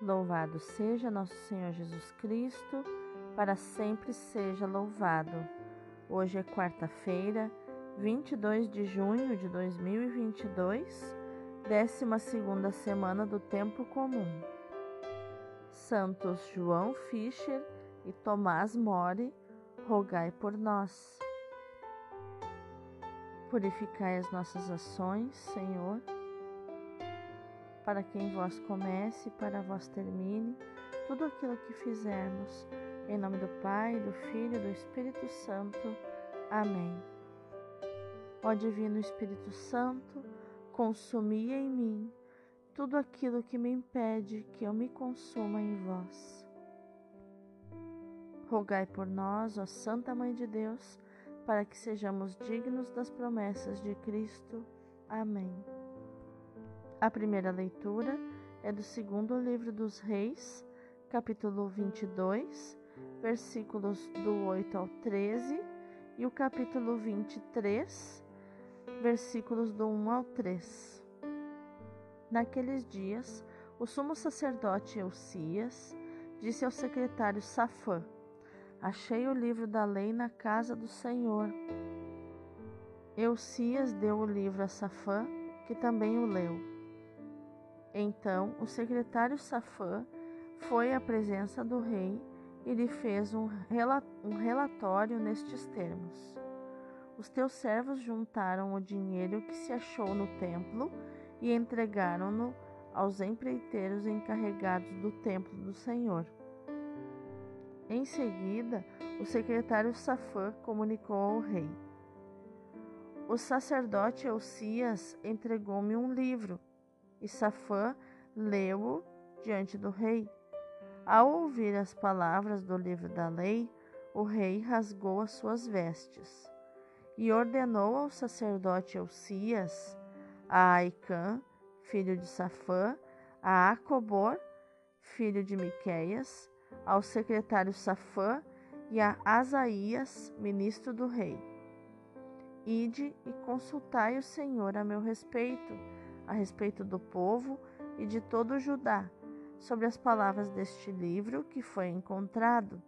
Louvado seja nosso Senhor Jesus Cristo, para sempre seja louvado. Hoje é quarta-feira, 22 de junho de 2022, 12 semana do Tempo Comum. Santos João Fischer e Tomás More, rogai por nós. Purificai as nossas ações, Senhor para que em vós comece e para vós termine tudo aquilo que fizermos. Em nome do Pai, do Filho e do Espírito Santo. Amém. Ó Divino Espírito Santo, consumi em mim tudo aquilo que me impede que eu me consuma em vós. Rogai por nós, ó Santa Mãe de Deus, para que sejamos dignos das promessas de Cristo. Amém. A primeira leitura é do segundo livro dos Reis, capítulo 22, versículos do 8 ao 13, e o capítulo 23, versículos do 1 ao 3. Naqueles dias, o sumo sacerdote Eucias disse ao secretário Safã: Achei o livro da lei na casa do Senhor. Eucias deu o livro a Safã, que também o leu. Então o secretário Safã foi à presença do rei e lhe fez um, relatório nestes termos: Os teus servos juntaram o dinheiro que se achou no templo e entregaram-no aos empreiteiros encarregados do templo do Senhor. Em seguida, o secretário Safã comunicou ao rei: O sacerdote Elcias entregou-me um livro e Safã leu-o diante do rei. Ao ouvir as palavras do livro da lei, o rei rasgou as suas vestes e ordenou ao sacerdote Elcias, a Aicã, filho de Safã, a Acobor, filho de Miqueias, ao secretário Safã e a Asaías, ministro do rei. Ide e consultai o Senhor a meu respeito a respeito do povo e de todo Judá, sobre as palavras deste livro que foi encontrado.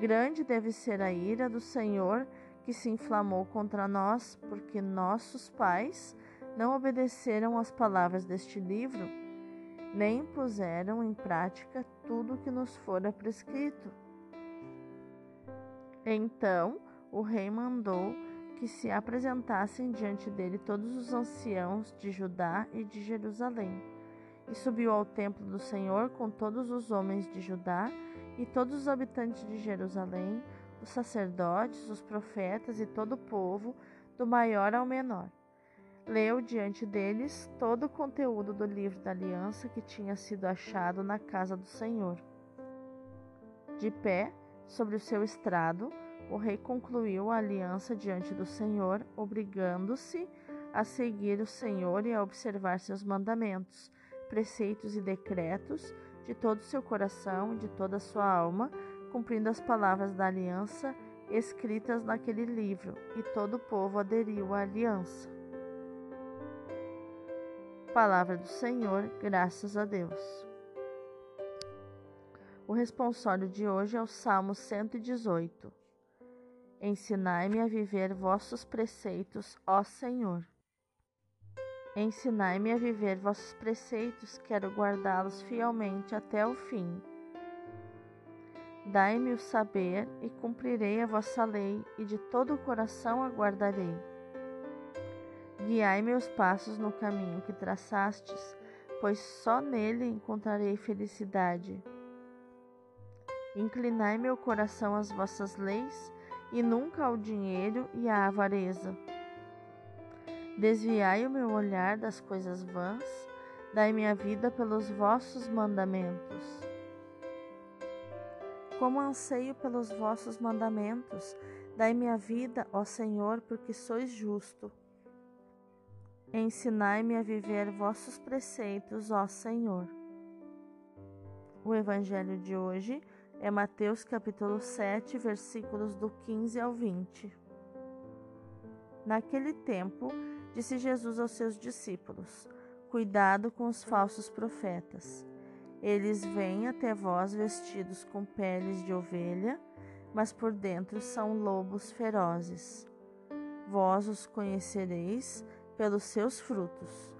Grande deve ser a ira do Senhor que se inflamou contra nós, porque nossos pais não obedeceram às palavras deste livro, nem puseram em prática tudo o que nos fora prescrito. Então o rei mandou que se apresentassem diante dele todos os anciãos de Judá e de Jerusalém. E subiu ao templo do Senhor com todos os homens de Judá e todos os habitantes de Jerusalém, os sacerdotes, os profetas e todo o povo, do maior ao menor. Leu diante deles todo o conteúdo do livro da aliança que tinha sido achado na casa do Senhor. De pé, sobre o seu estrado, o rei concluiu a aliança diante do Senhor, obrigando-se a seguir o Senhor e a observar seus mandamentos, preceitos e decretos de todo o seu coração e de toda a sua alma, cumprindo as palavras da aliança escritas naquele livro, e todo o povo aderiu à aliança. Palavra do Senhor, graças a Deus. O responsório de hoje é o Salmo 118. Ensinai-me a viver vossos preceitos, ó Senhor. Ensinai-me a viver vossos preceitos, quero guardá-los fielmente até o fim. Dai-me o saber e cumprirei a vossa lei, e de todo o coração aguardarei. Guiai meus passos no caminho que traçastes, pois só nele encontrarei felicidade. Inclinai meu coração às vossas leis e nunca ao dinheiro e à avareza. Desviai o meu olhar das coisas vãs, dai minha vida pelos vossos mandamentos. Como anseio pelos vossos mandamentos, dai minha vida, ó Senhor, porque sois justo. Ensinai-me a viver vossos preceitos, ó Senhor. O Evangelho de hoje é Mateus capítulo 7, versículos do 15 ao 20. Naquele tempo, disse Jesus aos seus discípulos: Cuidado com os falsos profetas. Eles vêm até vós vestidos com peles de ovelha, mas por dentro são lobos ferozes. Vós os conhecereis pelos seus frutos.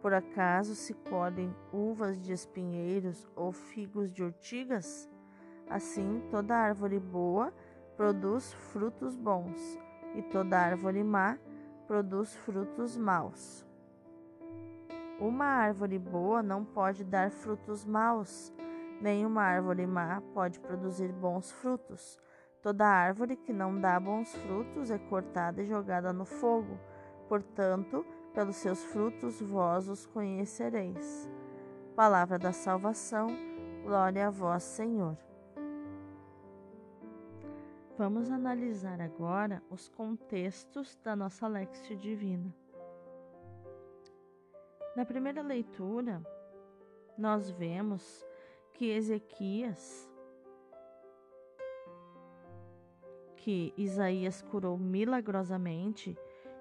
Por acaso se colhem uvas de espinheiros ou figos de urtigas? Assim, toda árvore boa produz frutos bons, e toda árvore má produz frutos maus. Uma árvore boa não pode dar frutos maus, nem uma árvore má pode produzir bons frutos. Toda árvore que não dá bons frutos é cortada e jogada no fogo. Portanto, pelos seus frutos vós os conhecereis. Palavra da salvação, glória a vós, Senhor. Vamos analisar agora os contextos da nossa Lexio Divina. Na primeira leitura, nós vemos que Ezequias, que Isaías curou milagrosamente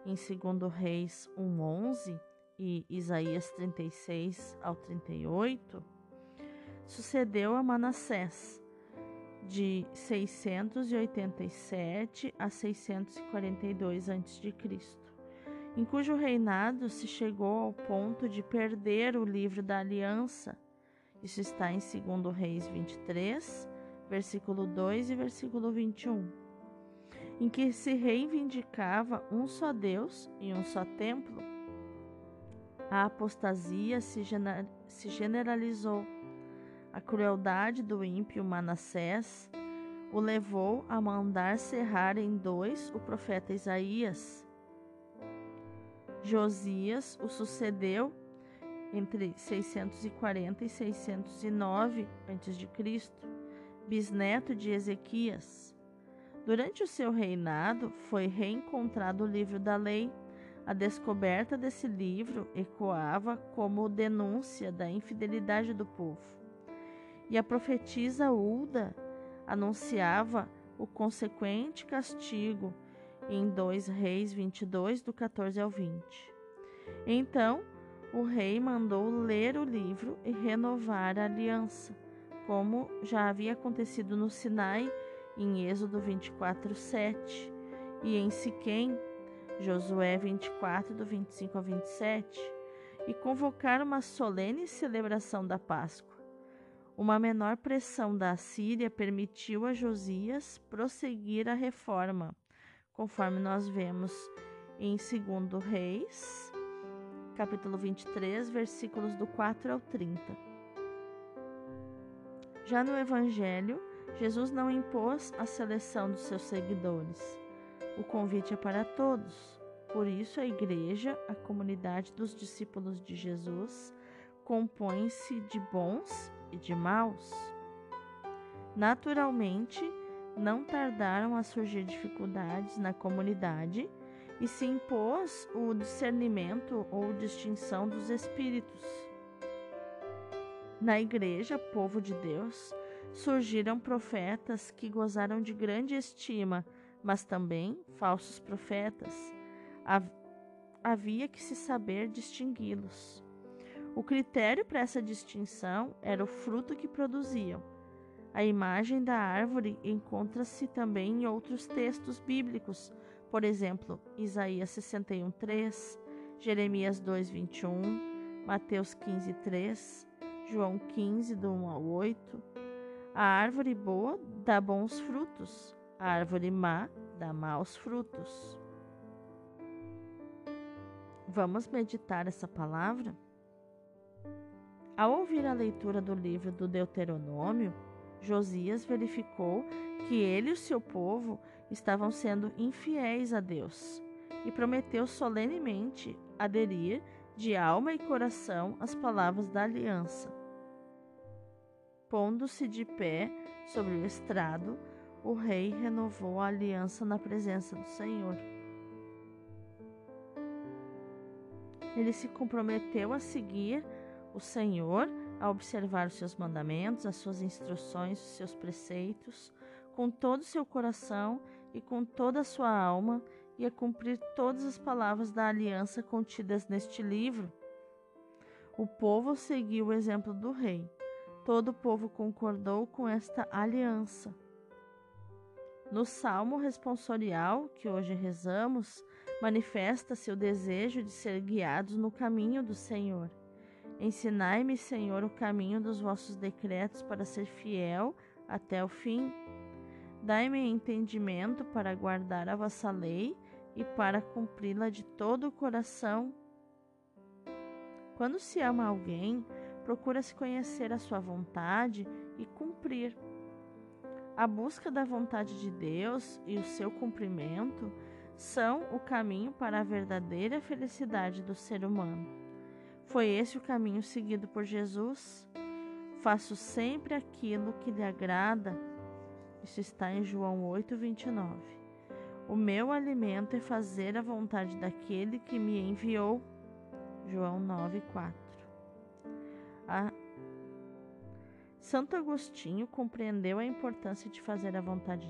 em 2 Reis 1:11 e Isaías 36 ao 38, sucedeu a Manassés de 687 a 642 a.C em cujo reinado se chegou ao ponto de perder o livro da aliança. Isso está em 2 Reis 23, versículo 2 e versículo 21, em que se reivindicava um só Deus e um só templo. A apostasia se, generalizou. A crueldade do ímpio Manassés o levou a mandar serrar em dois o profeta Isaías Josias o sucedeu entre 640 e 609 a.C., bisneto de Ezequias. Durante o seu reinado, foi reencontrado o livro da lei. A descoberta desse livro ecoava como denúncia da infidelidade do povo. E a profetisa Ulda anunciava o consequente castigo em 2 Reis 22, do 14 ao 20. Então o rei mandou ler o livro e renovar a aliança, como já havia acontecido no Sinai, em Êxodo 24, 7, e em Siquém, Josué 24, do 25 ao 27, e convocar uma solene celebração da Páscoa. Uma menor pressão da Assíria permitiu a Josias prosseguir a reforma conforme nós vemos em 2 Reis, capítulo 23, versículos do 4 ao 30. Já no Evangelho, Jesus não impôs a seleção dos seus seguidores. O convite é para todos. Por isso, a igreja, a comunidade dos discípulos de Jesus, compõe-se de bons e de maus. Naturalmente, não tardaram a surgir dificuldades na comunidade e se impôs o discernimento ou distinção dos espíritos. Na igreja, povo de Deus, surgiram profetas que gozaram de grande estima, mas também falsos profetas. Havia que se saber distingui-los. O critério para essa distinção era o fruto que produziam a imagem da árvore encontra-se também em outros textos bíblicos, por exemplo, Isaías 61:3, Jeremias 2:21, Mateus 15:3, João 15 do 1 ao 8. A árvore boa dá bons frutos, a árvore má dá maus frutos. Vamos meditar essa palavra? Ao ouvir a leitura do livro do Deuteronômio, Josias verificou que ele e o seu povo estavam sendo infiéis a Deus e prometeu solenemente aderir de alma e coração às palavras da aliança. Pondo-se de pé sobre o estrado, o rei renovou a aliança na presença do Senhor. Ele se comprometeu a seguir o Senhor a observar os seus mandamentos, as suas instruções, os seus preceitos, com todo o seu coração e com toda a sua alma, e a cumprir todas as palavras da aliança contidas neste livro. O povo seguiu o exemplo do rei. Todo o povo concordou com esta aliança. No salmo responsorial que hoje rezamos, manifesta-se o desejo de ser guiados no caminho do Senhor. Ensinai-me, Senhor, o caminho dos vossos decretos para ser fiel até o fim. Dai-me entendimento para guardar a vossa lei e para cumpri-la de todo o coração. Quando se ama alguém, procura-se conhecer a sua vontade e cumprir. A busca da vontade de Deus e o seu cumprimento são o caminho para a verdadeira felicidade do ser humano. Foi esse o caminho seguido por Jesus. Faço sempre aquilo que lhe agrada. Isso está em João 8, 29. O meu alimento é fazer a vontade daquele que me enviou. João 9, 4. A Santo Agostinho compreendeu a importância de fazer a vontade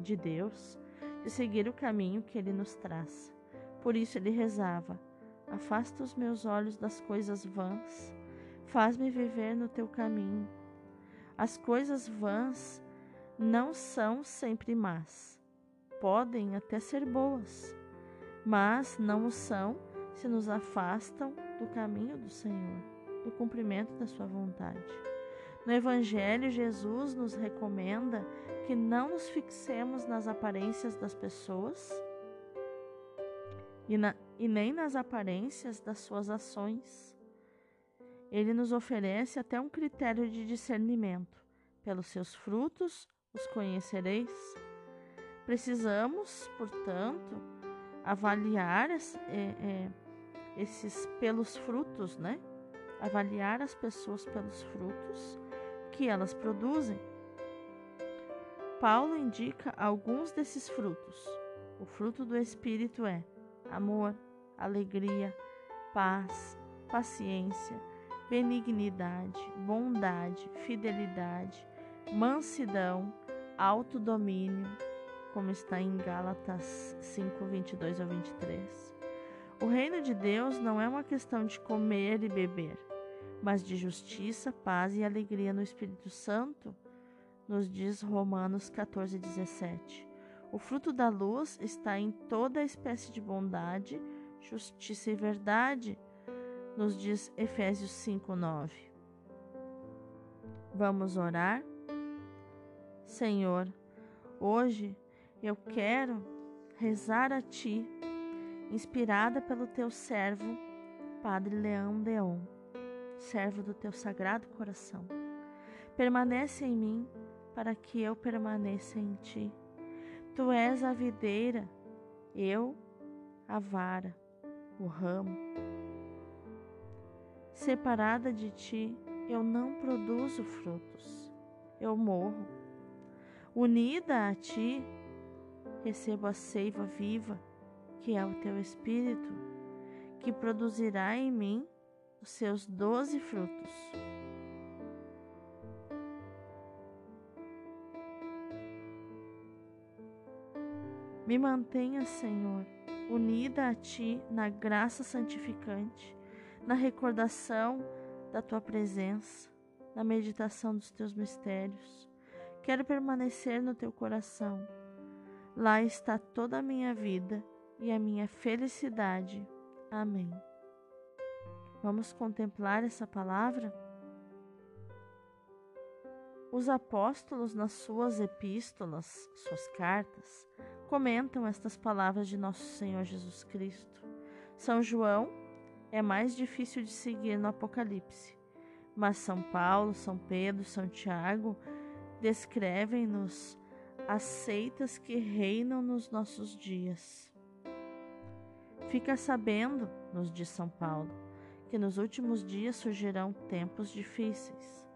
de Deus, de seguir o caminho que ele nos traz. Por isso ele rezava: Afasta os meus olhos das coisas vãs, faz-me viver no teu caminho. As coisas vãs não são sempre más, podem até ser boas, mas não o são se nos afastam do caminho do Senhor, do cumprimento da Sua vontade. No Evangelho, Jesus nos recomenda que não nos fixemos nas aparências das pessoas e, na, e nem nas aparências das suas ações. Ele nos oferece até um critério de discernimento. Pelos seus frutos os conhecereis. Precisamos, portanto, avaliar é, é, esses pelos frutos, né? Avaliar as pessoas pelos frutos que elas produzem. Paulo indica alguns desses frutos. O fruto do Espírito é amor, alegria, paz, paciência, benignidade, bondade, fidelidade, mansidão, autodomínio, como está em Gálatas 5, 22 a 23. O reino de Deus não é uma questão de comer e beber mas de justiça, paz e alegria no Espírito Santo, nos diz Romanos 14, 17. O fruto da luz está em toda espécie de bondade, justiça e verdade, nos diz Efésios 5, 9. Vamos orar? Senhor, hoje eu quero rezar a Ti, inspirada pelo Teu servo, Padre Leão Deon servo do teu sagrado coração. Permanece em mim, para que eu permaneça em ti. Tu és a videira, eu a vara, o ramo. Separada de ti, eu não produzo frutos, eu morro. Unida a ti, recebo a seiva viva, que é o teu espírito, que produzirá em mim os seus doze frutos. Me mantenha, Senhor, unida a Ti na graça santificante, na recordação da Tua presença, na meditação dos Teus mistérios. Quero permanecer no Teu coração. Lá está toda a minha vida e a minha felicidade. Amém. Vamos contemplar essa palavra? Os apóstolos, nas suas epístolas, suas cartas, comentam estas palavras de nosso Senhor Jesus Cristo. São João é mais difícil de seguir no Apocalipse, mas São Paulo, São Pedro, São Tiago descrevem-nos as seitas que reinam nos nossos dias. Fica sabendo, nos diz São Paulo, que nos últimos dias surgirão tempos difíceis.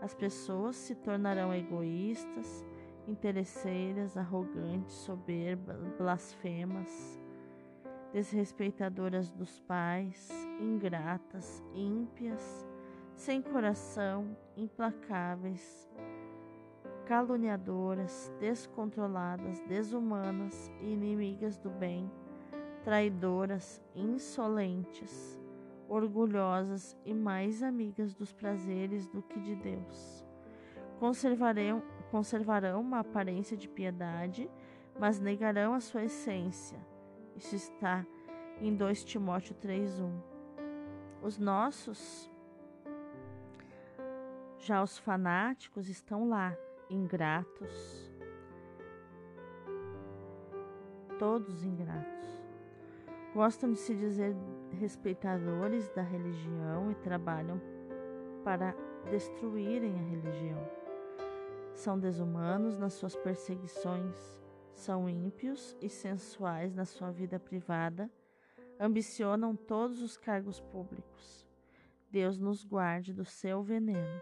As pessoas se tornarão egoístas, interesseiras, arrogantes, soberbas, blasfemas, desrespeitadoras dos pais, ingratas, ímpias, sem coração, implacáveis, caluniadoras, descontroladas, desumanas inimigas do bem, traidoras, insolentes orgulhosas e mais amigas dos prazeres do que de Deus. Conservarão, conservarão uma aparência de piedade, mas negarão a sua essência. Isso está em 2 Timóteo 3:1. Os nossos já os fanáticos estão lá, ingratos, todos ingratos. Gostam de se dizer respeitadores da religião e trabalham para destruírem a religião. São desumanos nas suas perseguições, são ímpios e sensuais na sua vida privada, ambicionam todos os cargos públicos. Deus nos guarde do seu veneno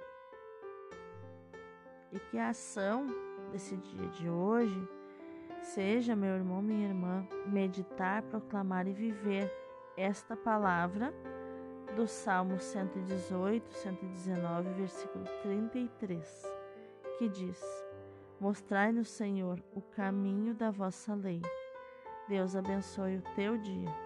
e que a ação desse dia de hoje seja, meu irmão, minha irmã, meditar, proclamar e viver esta palavra do Salmo 118, 119, versículo 33, que diz: Mostrai-nos, Senhor, o caminho da vossa lei. Deus abençoe o teu dia.